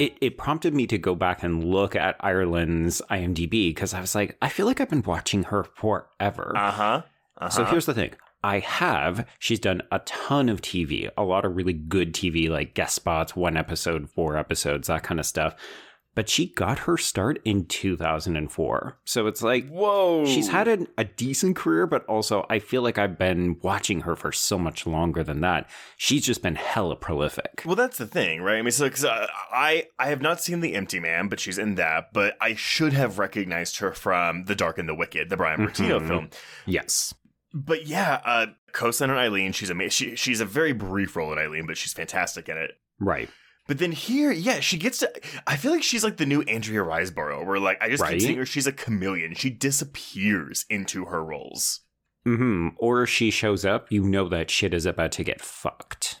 It, it prompted me to go back and look at Ireland's IMDb because I was like, I feel like I've been watching her forever. Uh huh. Uh-huh. So here's the thing. I have. She's done a ton of TV, a lot of really good TV, like guest spots, one episode, four episodes, that kind of stuff but she got her start in 2004. So it's like, whoa, she's had a, a, decent career, but also I feel like I've been watching her for so much longer than that. She's just been hella prolific. Well, that's the thing, right? I mean, so cause, uh, I I have not seen The Empty Man, but she's in that. But I should have recognized her from The Dark and the Wicked, the Brian Bertino mm-hmm. film. Yes. But yeah, uh, co-star Eileen, she's amazing. She, she's a very brief role in Eileen, but she's fantastic in it. Right. But then here, yeah, she gets to. I feel like she's like the new Andrea Riseborough, where like I just right? keep seeing her. She's a chameleon. She disappears into her roles. Hmm. Or she shows up. You know that shit is about to get fucked.